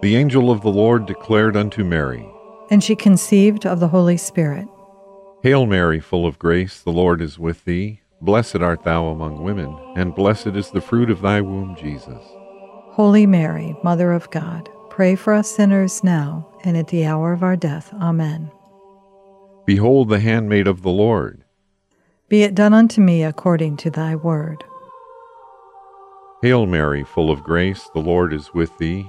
The angel of the Lord declared unto Mary, And she conceived of the Holy Spirit. Hail Mary, full of grace, the Lord is with thee. Blessed art thou among women, and blessed is the fruit of thy womb, Jesus. Holy Mary, Mother of God, pray for us sinners now and at the hour of our death. Amen. Behold the handmaid of the Lord. Be it done unto me according to thy word. Hail Mary, full of grace, the Lord is with thee.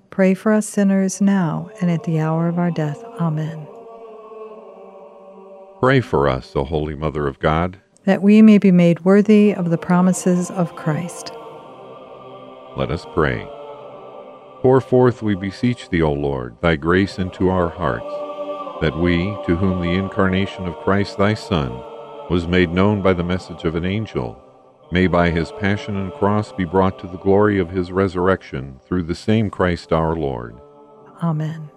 pray for us sinners now and at the hour of our death. Amen. Pray for us, O Holy Mother of God. That we may be made worthy of the promises of Christ. Let us pray. Pour forth, we beseech thee, O Lord, thy grace into our hearts, that we, to whom the incarnation of Christ thy Son was made known by the message of an angel, may by his passion and cross be brought to the glory of his resurrection through the same Christ our Lord. Amen.